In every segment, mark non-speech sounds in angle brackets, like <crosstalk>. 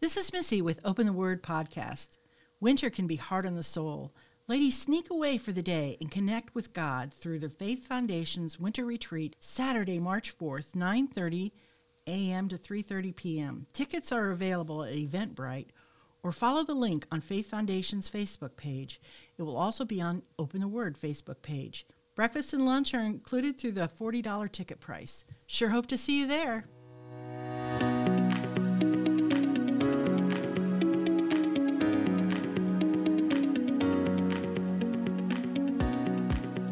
This is Missy with Open the Word podcast. Winter can be hard on the soul. Ladies, sneak away for the day and connect with God through the Faith Foundation's Winter Retreat, Saturday, March 4th, 9:30 a.m. to 3:30 p.m. Tickets are available at Eventbrite or follow the link on Faith Foundation's Facebook page. It will also be on Open the Word Facebook page. Breakfast and lunch are included through the $40 ticket price. Sure hope to see you there.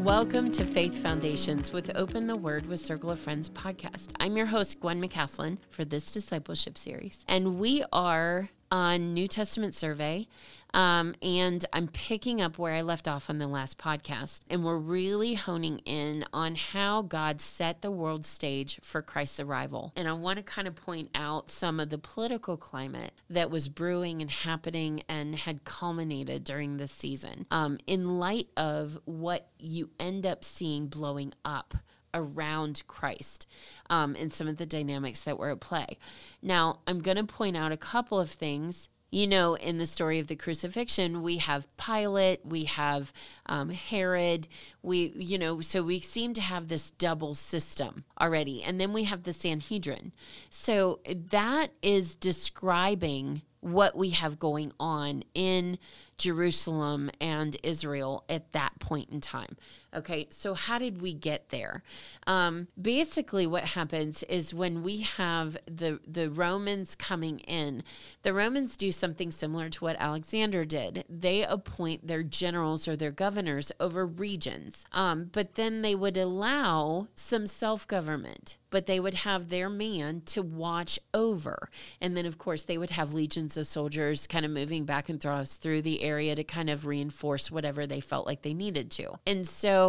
Welcome to Faith Foundations with Open the Word with Circle of Friends podcast. I'm your host, Gwen McCaslin, for this discipleship series. And we are on New Testament survey. Um, and I'm picking up where I left off on the last podcast. And we're really honing in on how God set the world stage for Christ's arrival. And I want to kind of point out some of the political climate that was brewing and happening and had culminated during this season um, in light of what you end up seeing blowing up around Christ um, and some of the dynamics that were at play. Now, I'm going to point out a couple of things. You know, in the story of the crucifixion, we have Pilate, we have um, Herod, we, you know, so we seem to have this double system already. And then we have the Sanhedrin. So that is describing what we have going on in Jerusalem and Israel at that point in time. Okay, so how did we get there? Um, basically, what happens is when we have the the Romans coming in, the Romans do something similar to what Alexander did. They appoint their generals or their governors over regions, um, but then they would allow some self government but they would have their man to watch over. And then, of course, they would have legions of soldiers kind of moving back and forth through the area to kind of reinforce whatever they felt like they needed to. And so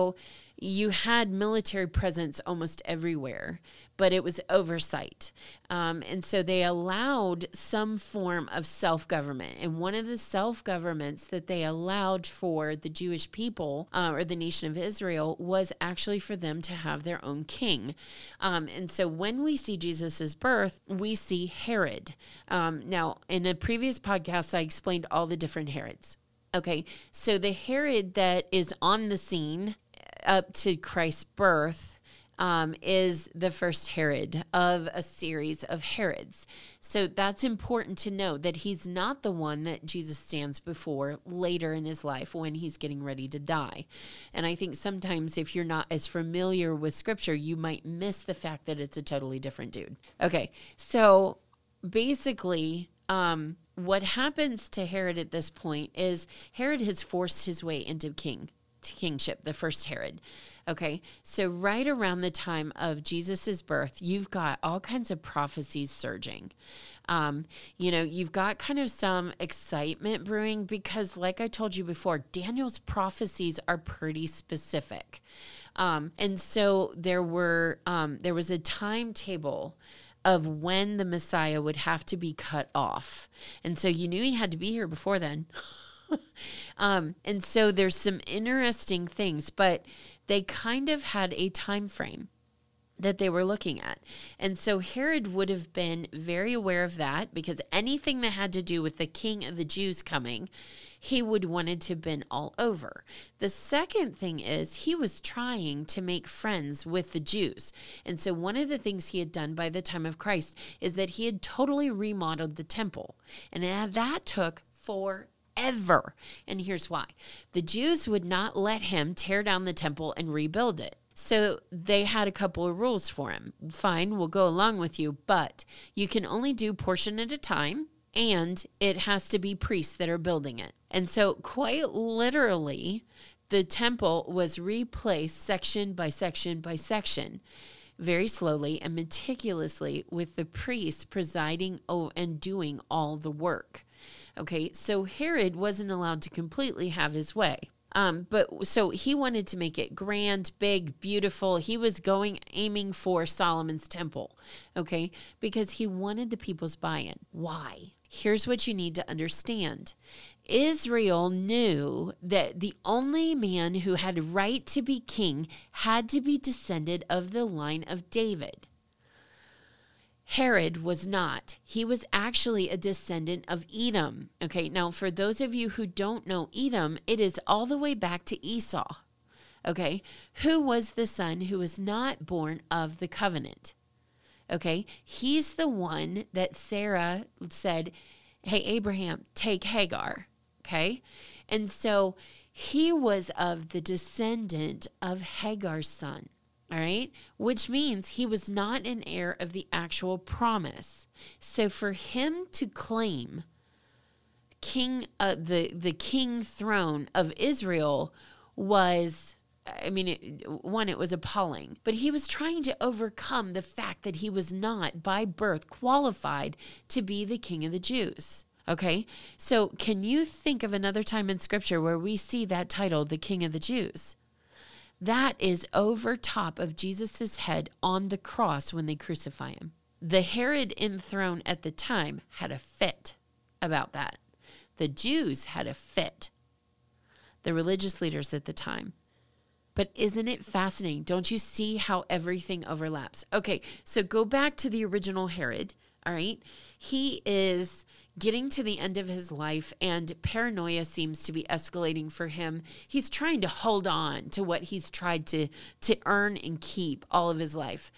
you had military presence almost everywhere, but it was oversight. Um, and so they allowed some form of self government. And one of the self governments that they allowed for the Jewish people uh, or the nation of Israel was actually for them to have their own king. Um, and so when we see Jesus' birth, we see Herod. Um, now, in a previous podcast, I explained all the different Herods. Okay, so the Herod that is on the scene up to Christ's birth um, is the first Herod of a series of Herods. So that's important to know that he's not the one that Jesus stands before later in his life when he's getting ready to die. And I think sometimes if you're not as familiar with scripture, you might miss the fact that it's a totally different dude. Okay, so basically, um, what happens to Herod at this point is Herod has forced his way into king kingship, the first Herod. Okay, so right around the time of Jesus's birth, you've got all kinds of prophecies surging. Um, you know, you've got kind of some excitement brewing because, like I told you before, Daniel's prophecies are pretty specific. Um, and so there were um, there was a timetable of when the Messiah would have to be cut off. And so you knew he had to be here before then. <laughs> <laughs> um, and so there's some interesting things, but they kind of had a time frame that they were looking at. And so Herod would have been very aware of that because anything that had to do with the king of the Jews coming, he would wanted to have been all over. The second thing is he was trying to make friends with the Jews. And so one of the things he had done by the time of Christ is that he had totally remodeled the temple. And that took four ever. And here's why the Jews would not let him tear down the temple and rebuild it. So they had a couple of rules for him. Fine, we'll go along with you, but you can only do portion at a time and it has to be priests that are building it. And so quite literally the temple was replaced section by section by section very slowly and meticulously with the priests presiding and doing all the work. Okay, so Herod wasn't allowed to completely have his way. Um, but so he wanted to make it grand, big, beautiful. He was going aiming for Solomon's temple, okay, because he wanted the people's buy in. Why? Here's what you need to understand Israel knew that the only man who had right to be king had to be descended of the line of David. Herod was not. He was actually a descendant of Edom. Okay, now for those of you who don't know Edom, it is all the way back to Esau. Okay, who was the son who was not born of the covenant? Okay, he's the one that Sarah said, Hey, Abraham, take Hagar. Okay, and so he was of the descendant of Hagar's son. All right, which means he was not an heir of the actual promise. So for him to claim king uh, the the king throne of Israel was I mean, it, one, it was appalling, but he was trying to overcome the fact that he was not by birth qualified to be the king of the Jews. Okay, so can you think of another time in scripture where we see that title, the king of the Jews? That is over top of Jesus' head on the cross when they crucify him. The Herod enthroned at the time had a fit about that. The Jews had a fit. The religious leaders at the time. But isn't it fascinating? Don't you see how everything overlaps? Okay, so go back to the original Herod. All right. He is getting to the end of his life and paranoia seems to be escalating for him. He's trying to hold on to what he's tried to to earn and keep all of his life.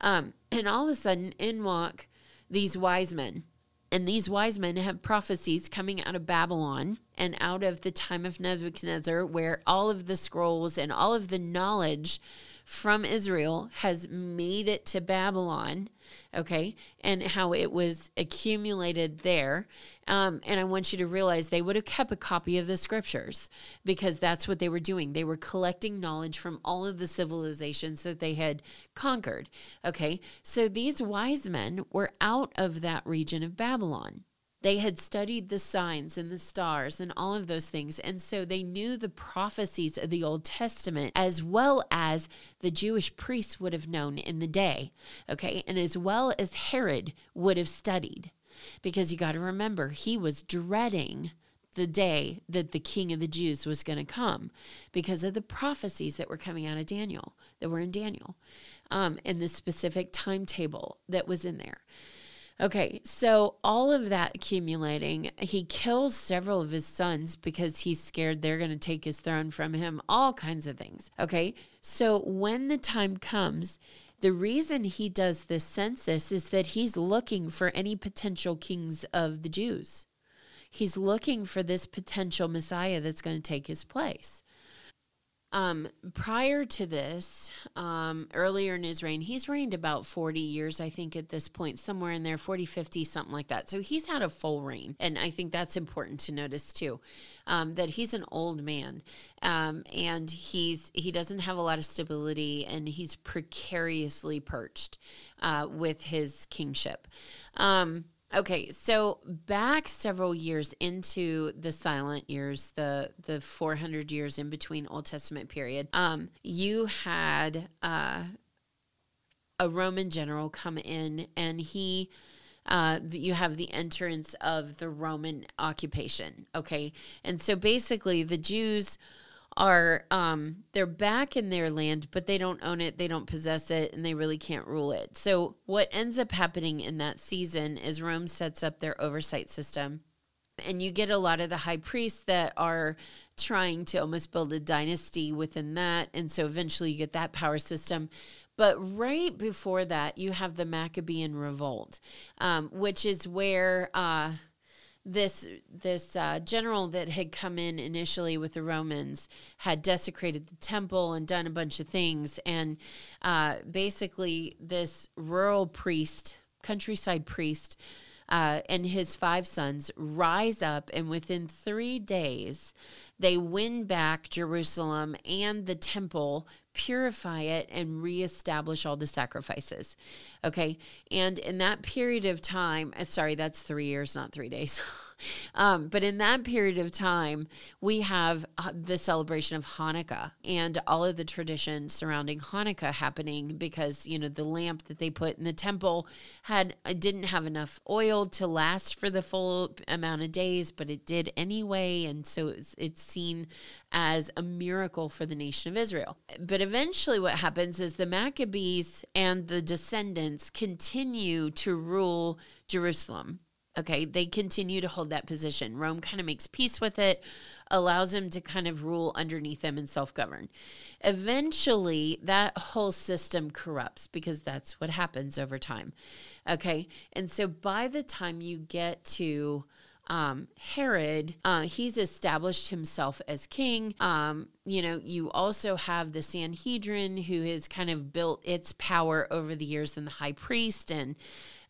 Um, and all of a sudden in walk these wise men. And these wise men have prophecies coming out of Babylon and out of the time of Nebuchadnezzar, where all of the scrolls and all of the knowledge from Israel has made it to Babylon okay, and how it was accumulated there. Um, and I want you to realize they would have kept a copy of the scriptures because that's what they were doing. They were collecting knowledge from all of the civilizations that they had conquered. Okay, so these wise men were out of that region of Babylon. They had studied the signs and the stars and all of those things. And so they knew the prophecies of the Old Testament as well as the Jewish priests would have known in the day. Okay. And as well as Herod would have studied. Because you got to remember, he was dreading the day that the king of the Jews was going to come because of the prophecies that were coming out of Daniel, that were in Daniel, um, and the specific timetable that was in there. Okay, so all of that accumulating, he kills several of his sons because he's scared they're going to take his throne from him, all kinds of things. Okay, so when the time comes, the reason he does this census is that he's looking for any potential kings of the Jews. He's looking for this potential Messiah that's going to take his place. Um, prior to this, um, earlier in his reign, he's reigned about 40 years, I think, at this point, somewhere in there, 40, 50, something like that. So he's had a full reign. And I think that's important to notice too, um, that he's an old man. Um, and he's he doesn't have a lot of stability and he's precariously perched uh, with his kingship. Um, Okay, so back several years into the silent years, the the 400 years in between Old Testament period, um, you had uh, a Roman general come in, and he, uh, you have the entrance of the Roman occupation. Okay, and so basically the Jews are um, they're back in their land, but they don't own it, they don't possess it, and they really can't rule it. So what ends up happening in that season is Rome sets up their oversight system. And you get a lot of the high priests that are trying to almost build a dynasty within that. And so eventually you get that power system. But right before that, you have the Maccabean revolt, um, which is where uh, this this uh, general that had come in initially with the Romans had desecrated the temple and done a bunch of things, and uh, basically this rural priest, countryside priest, uh, and his five sons rise up, and within three days, they win back Jerusalem and the temple, purify it, and reestablish all the sacrifices. Okay. And in that period of time, uh, sorry, that's three years, not three days. <laughs> um, but in that period of time, we have uh, the celebration of Hanukkah and all of the traditions surrounding Hanukkah happening because you know the lamp that they put in the temple had uh, didn't have enough oil to last for the full amount of days, but it did anyway, and so it's, it's seen as a miracle for the nation of Israel. But eventually, what happens is the Maccabees and the descendants continue to rule Jerusalem. Okay, they continue to hold that position. Rome kind of makes peace with it, allows them to kind of rule underneath them and self govern. Eventually, that whole system corrupts because that's what happens over time. Okay, and so by the time you get to um, Herod, uh, he's established himself as king. Um, you know, you also have the Sanhedrin, who has kind of built its power over the years, and the high priest and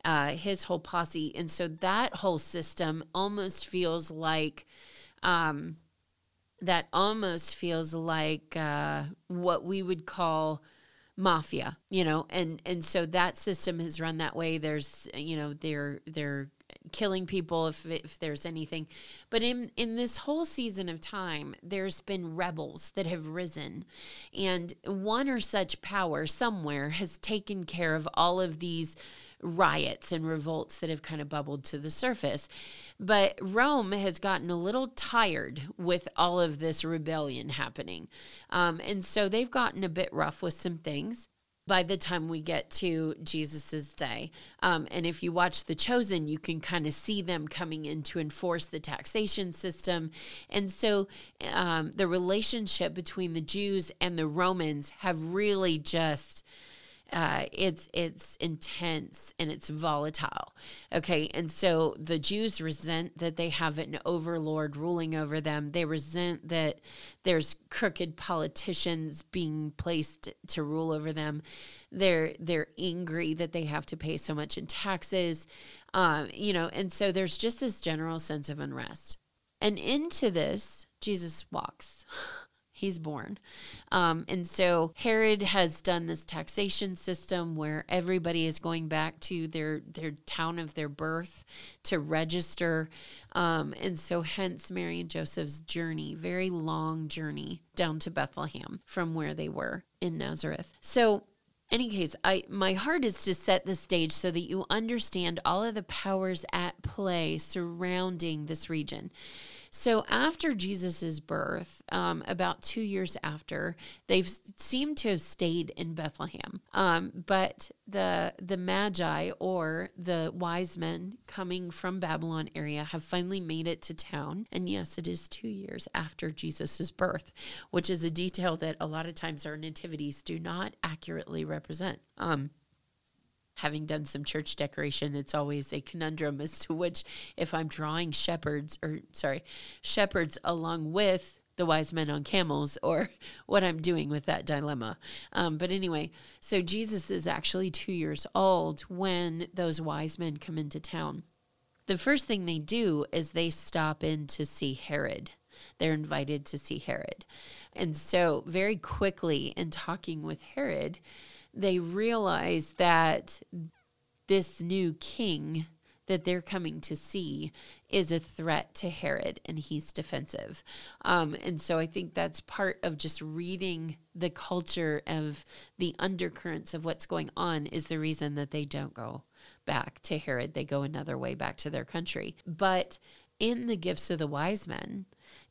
uh, his whole posse. And so that whole system almost feels like. Um, that almost feels like uh, what we would call mafia you know and and so that system has run that way there's you know they're they're killing people if if there's anything but in in this whole season of time there's been rebels that have risen and one or such power somewhere has taken care of all of these riots and revolts that have kind of bubbled to the surface. But Rome has gotten a little tired with all of this rebellion happening. Um, and so they've gotten a bit rough with some things by the time we get to Jesus's day. Um, and if you watch The Chosen, you can kind of see them coming in to enforce the taxation system. And so um, the relationship between the Jews and the Romans have really just uh, it's it's intense and it's volatile. Okay, and so the Jews resent that they have an overlord ruling over them. They resent that there's crooked politicians being placed to rule over them. They're they're angry that they have to pay so much in taxes. Um, you know, and so there's just this general sense of unrest. And into this, Jesus walks. He's born. Um, and so Herod has done this taxation system where everybody is going back to their their town of their birth to register. Um, and so hence Mary and Joseph's journey, very long journey down to Bethlehem from where they were in Nazareth. So any case, I my heart is to set the stage so that you understand all of the powers at play surrounding this region. So after Jesus' birth, um, about two years after, they've seemed to have stayed in Bethlehem. Um, but the the Magi or the wise men coming from Babylon area have finally made it to town. And yes, it is two years after Jesus' birth, which is a detail that a lot of times our nativities do not accurately represent. Um, having done some church decoration, it's always a conundrum as to which, if I'm drawing shepherds or sorry, shepherds along with the wise men on camels or <laughs> what I'm doing with that dilemma. Um, but anyway, so Jesus is actually two years old when those wise men come into town. The first thing they do is they stop in to see Herod. They're invited to see Herod. And so, very quickly, in talking with Herod, they realize that this new king that they're coming to see is a threat to Herod and he's defensive. Um, and so I think that's part of just reading the culture of the undercurrents of what's going on is the reason that they don't go back to Herod. They go another way back to their country. But in the gifts of the wise men,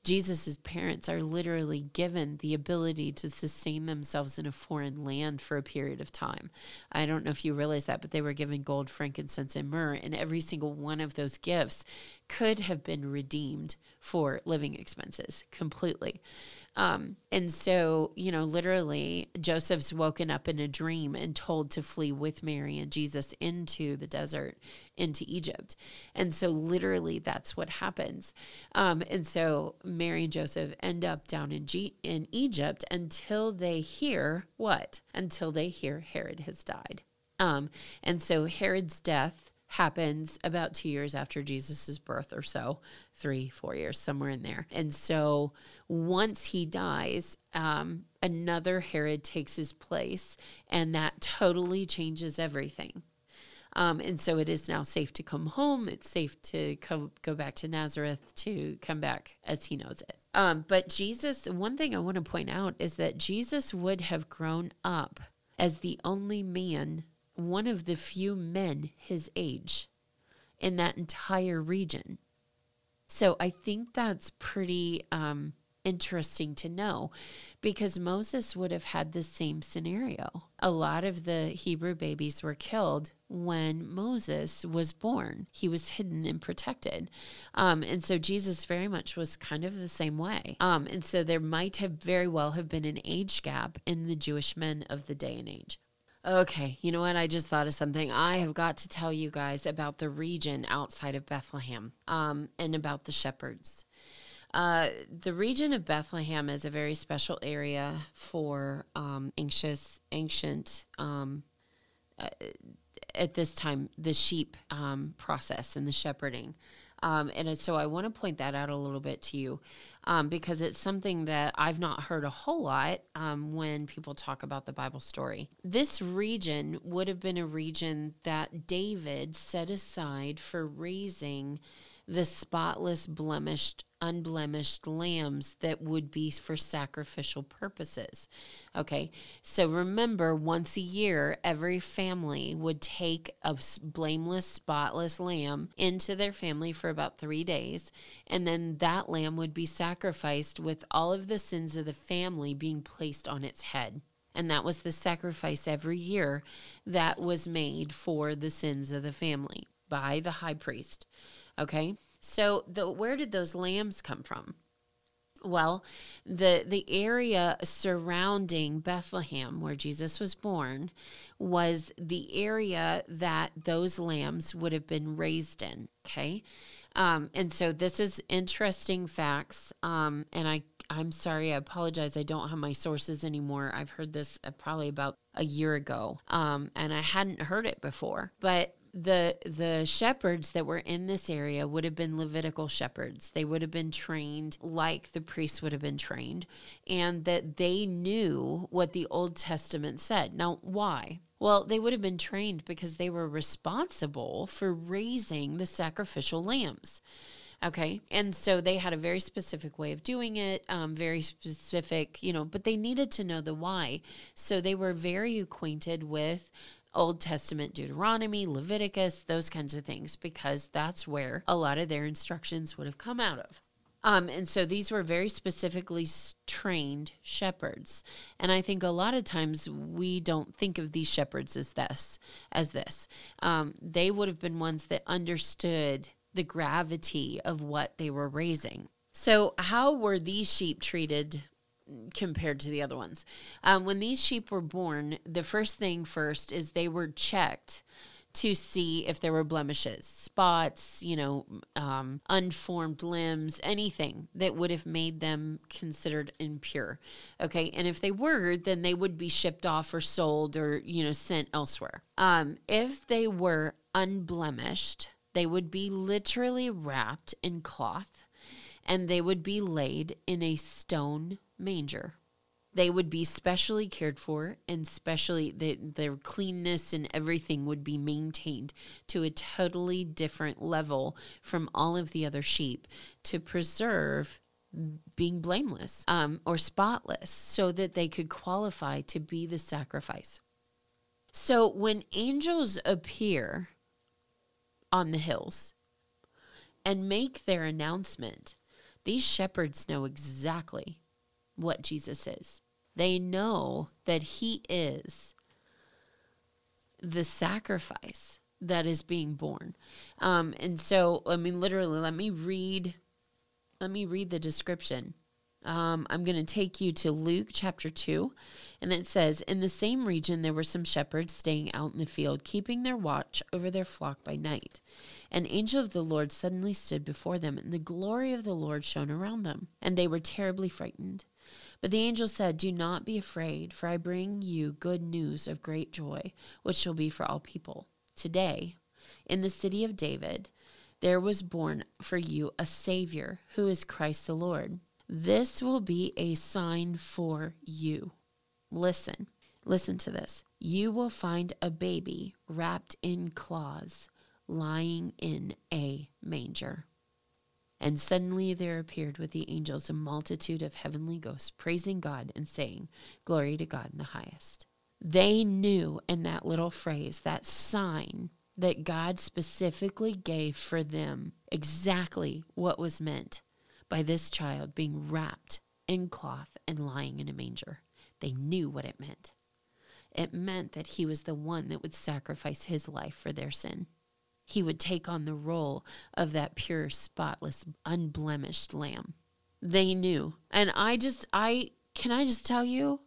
Jesus' parents are literally given the ability to sustain themselves in a foreign land for a period of time. I don't know if you realize that, but they were given gold, frankincense, and myrrh, and every single one of those gifts could have been redeemed for living expenses completely. Um, and so, you know, literally, Joseph's woken up in a dream and told to flee with Mary and Jesus into the desert, into Egypt. And so, literally, that's what happens. Um, and so, Mary and Joseph end up down in, G- in Egypt until they hear what? Until they hear Herod has died. Um, and so, Herod's death happens about two years after Jesus' birth or so, three, four years, somewhere in there. And so once he dies, um, another Herod takes his place, and that totally changes everything. Um, and so it is now safe to come home. It's safe to co- go back to Nazareth to come back as he knows it. Um, but Jesus, one thing I want to point out is that Jesus would have grown up as the only man, one of the few men his age in that entire region. So I think that's pretty um, interesting to know because Moses would have had the same scenario. A lot of the Hebrew babies were killed when Moses was born. He was hidden and protected. Um, and so Jesus very much was kind of the same way. Um, and so there might have very well have been an age gap in the Jewish men of the day and age. Okay, you know what? I just thought of something. I have got to tell you guys about the region outside of Bethlehem um, and about the shepherds. Uh, the region of Bethlehem is a very special area for um, anxious, ancient, um, uh, at this time, the sheep um, process and the shepherding. Um, and so I want to point that out a little bit to you um, because it's something that I've not heard a whole lot um, when people talk about the Bible story. This region would have been a region that David set aside for raising the spotless, blemished, unblemished lambs that would be for sacrificial purposes. Okay, so remember, once a year, every family would take a blameless, spotless lamb into their family for about three days, and then that lamb would be sacrificed with all of the sins of the family being placed on its head. And that was the sacrifice every year that was made for the sins of the family by the high priest. Okay. So the where did those lambs come from? Well, the the area surrounding Bethlehem where Jesus was born was the area that those lambs would have been raised in, okay? Um, and so this is interesting facts. Um, and I, I'm sorry, I apologize. I don't have my sources anymore. I've heard this uh, probably about a year ago, um, and I hadn't heard it before. But the the shepherds that were in this area would have been levitical shepherds they would have been trained like the priests would have been trained and that they knew what the old testament said now why well they would have been trained because they were responsible for raising the sacrificial lambs Okay. And so they had a very specific way of doing it, um, very specific, you know, but they needed to know the why. So they were very acquainted with Old Testament Deuteronomy, Leviticus, those kinds of things, because that's where a lot of their instructions would have come out of. Um, and so these were very specifically trained shepherds. And I think a lot of times we don't think of these shepherds as this, as this. Um, they would have been ones that understood the gravity of what they were raising. So, how were these sheep treated compared to the other ones. Um, when these sheep were born, the first thing first is they were checked to see if there were blemishes, spots, you know, um, unformed limbs, anything that would have made them considered impure. Okay. And if they were, then they would be shipped off or sold or, you know, sent elsewhere. Um, if they were unblemished, they would be literally wrapped in cloth and they would be laid in a stone manger. They would be specially cared for and specially the, their cleanness and everything would be maintained to a totally different level from all of the other sheep to preserve being blameless um, or spotless so that they could qualify to be the sacrifice. So when angels appear on the hills and make their announcement, these shepherds know exactly what Jesus is. They know that he is the sacrifice that is being born. Um, and so, I mean, literally, let me read. Let me read the description. Um, I'm going to take you to Luke chapter 2, and it says In the same region, there were some shepherds staying out in the field, keeping their watch over their flock by night. An angel of the Lord suddenly stood before them, and the glory of the Lord shone around them, and they were terribly frightened. But the angel said, Do not be afraid, for I bring you good news of great joy, which shall be for all people. Today, in the city of David, there was born for you a Savior, who is Christ the Lord. This will be a sign for you. Listen, listen to this. you will find a baby wrapped in cloths lying in a manger. And suddenly there appeared with the angels a multitude of heavenly ghosts, praising God and saying, Glory to God in the highest. They knew in that little phrase, that sign that God specifically gave for them, exactly what was meant by this child being wrapped in cloth and lying in a manger. They knew what it meant. It meant that he was the one that would sacrifice his life for their sin. He would take on the role of that pure, spotless, unblemished lamb. They knew. And I just, I, can I just tell you,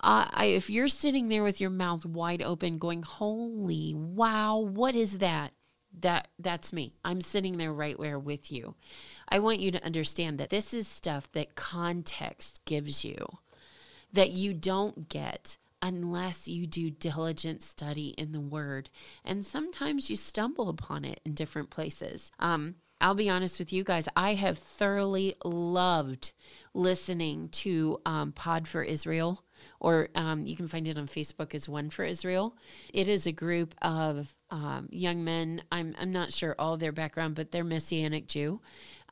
I, if you're sitting there with your mouth wide open going, holy wow, what is that? That that's me. I'm sitting there right where with you. I want you to understand that this is stuff that context gives you that you don't get unless you do diligent study in the word. And sometimes you stumble upon it in different places. Um, I'll be honest with you guys, I have thoroughly loved listening to um, Pod for Israel, or um, you can find it on Facebook as One for Israel. It is a group of um, young men. I'm, I'm not sure all their background, but they're Messianic Jew.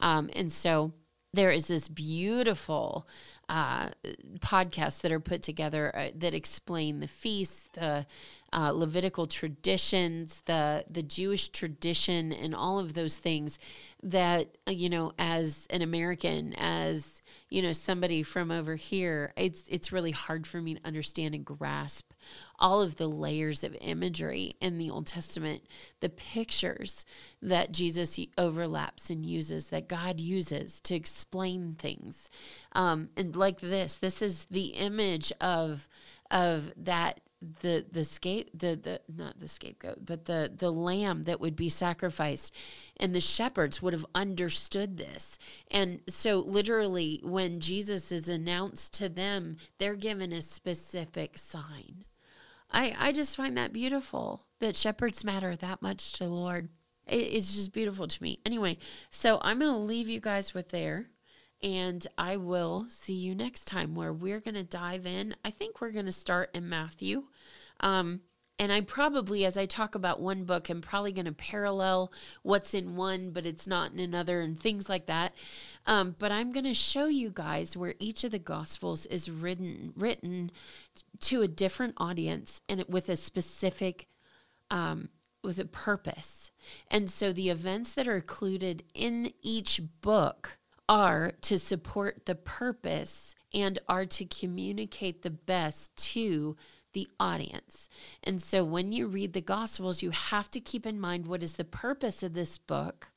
Um, and so there is this beautiful uh, podcasts that are put together uh, that explain the feasts, the uh, Levitical traditions, the the Jewish tradition, and all of those things that you know, as an American, as you know, somebody from over here, it's it's really hard for me to understand and grasp all of the layers of imagery in the Old Testament, the pictures that Jesus overlaps and uses, that God uses to explain things. Um, and like this, this is the image of of that the the scape the the not the scapegoat but the the lamb that would be sacrificed and the shepherds would have understood this and so literally when Jesus is announced to them they're given a specific sign I, I just find that beautiful that shepherds matter that much to the Lord. It, it's just beautiful to me. Anyway, so I'm going to leave you guys with there. And I will see you next time where we're going to dive in. I think we're going to start in Matthew. Um, and I probably, as I talk about one book, I'm probably going to parallel what's in one, but it's not in another, and things like that. Um, but I'm going to show you guys where each of the Gospels is written written to a different audience and with a specific um, with a purpose. And so the events that are included in each book are to support the purpose and are to communicate the best to the audience. And so when you read the Gospels, you have to keep in mind what is the purpose of this book,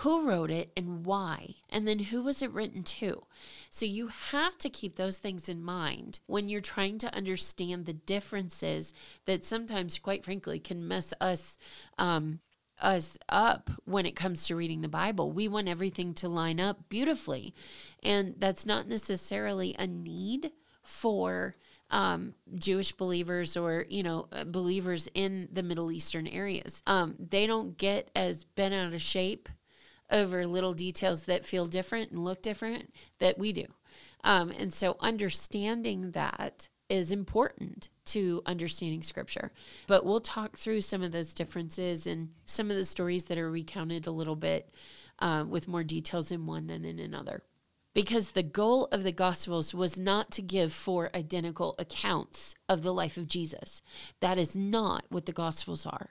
who wrote it, and why, and then who was it written to. So you have to keep those things in mind when you're trying to understand the differences that sometimes, quite frankly, can mess us. Um, us up when it comes to reading the Bible. We want everything to line up beautifully. And that's not necessarily a need for um, Jewish believers or you know uh, believers in the Middle Eastern areas. Um, they don't get as bent out of shape over little details that feel different and look different that we do. Um, and so understanding that is important to understanding scripture. But we'll talk through some of those differences and some of the stories that are recounted a little bit uh, with more details in one than in another because the goal of the Gospels was not to give four identical accounts of the life of Jesus. That is not what the Gospels are.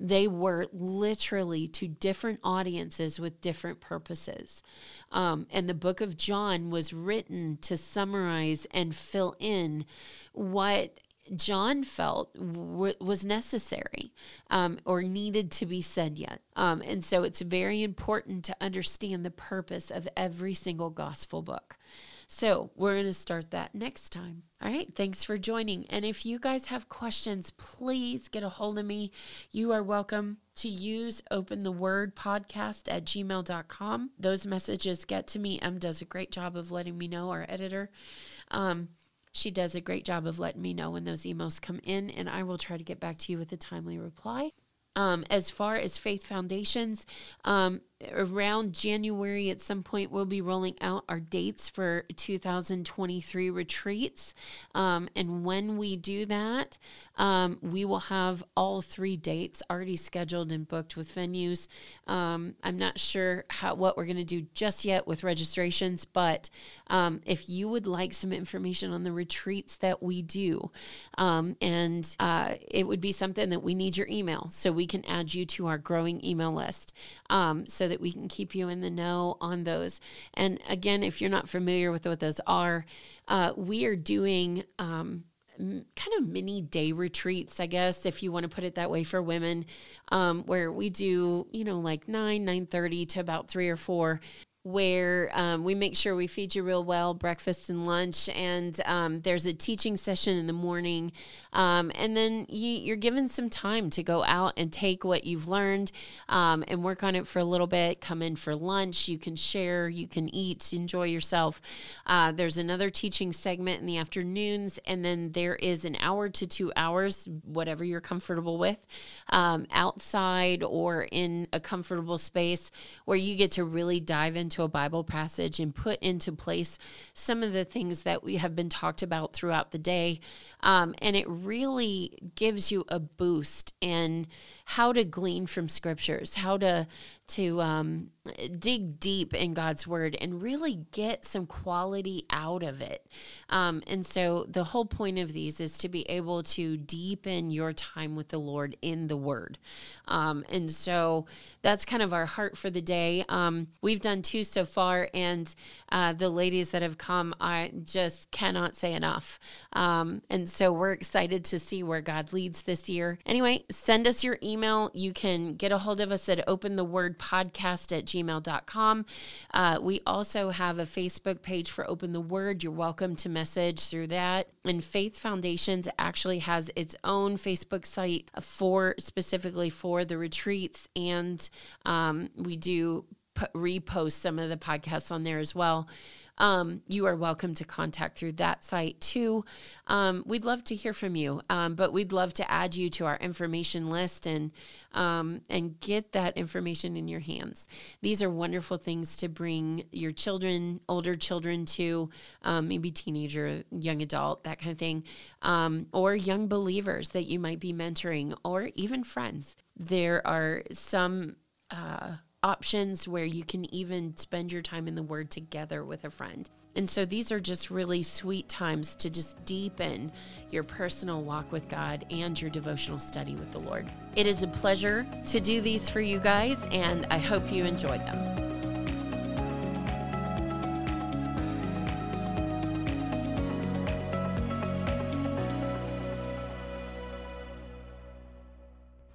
They were literally to different audiences with different purposes. Um, and the book of John was written to summarize and fill in what John felt w- was necessary um, or needed to be said yet. Um, and so it's very important to understand the purpose of every single gospel book. So we're going to start that next time. All right. Thanks for joining. And if you guys have questions, please get a hold of me. You are welcome to use open the word podcast at gmail.com. Those messages get to me. Em does a great job of letting me know, our editor. Um, she does a great job of letting me know when those emails come in, and I will try to get back to you with a timely reply. Um, as far as Faith Foundations, um, around January at some point, we'll be rolling out our dates for 2023 retreats. Um, and when we do that, um, we will have all three dates already scheduled and booked with venues. Um, I'm not sure how what we're going to do just yet with registrations, but um, if you would like some information on the retreats that we do, um, and uh, it would be something that we need your email so we can add you to our growing email list um, so that we can keep you in the know on those. And again, if you're not familiar with what those are, uh, we are doing um, kind of mini day retreats, I guess, if you want to put it that way for women, um, where we do, you know, like 9, 9.30 to about 3 or 4 where um, we make sure we feed you real well breakfast and lunch and um, there's a teaching session in the morning. Um, and then you, are given some time to go out and take what you've learned um, and work on it for a little bit come in for lunch you can share you can eat enjoy yourself. Uh, there's another teaching segment in the afternoons and then there is an hour to two hours whatever you're comfortable with um, outside or in a comfortable space where you get to really dive into into a Bible passage and put into place some of the things that we have been talked about throughout the day. Um, and it really gives you a boost in how to glean from scriptures, how to to um, dig deep in God's word and really get some quality out of it. Um, and so the whole point of these is to be able to deepen your time with the Lord in the word. Um, and so that's kind of our heart for the day. Um, we've done two so far, and uh, the ladies that have come, I just cannot say enough. Um, and so we're excited to see where God leads this year. Anyway, send us your email. You can get a hold of us at Open the Word podcast at gmail.com. Uh, we also have a Facebook page for Open the Word. You're welcome to message through that. And Faith Foundations actually has its own Facebook site for specifically for the retreats. And um, we do repost some of the podcasts on there as well um, you are welcome to contact through that site too. Um, we'd love to hear from you, um, but we'd love to add you to our information list and um, and get that information in your hands. These are wonderful things to bring your children, older children to, um, maybe teenager, young adult, that kind of thing, um, or young believers that you might be mentoring, or even friends. There are some. Uh, options where you can even spend your time in the Word together with a friend. And so these are just really sweet times to just deepen your personal walk with God and your devotional study with the Lord. It is a pleasure to do these for you guys, and I hope you enjoyed them.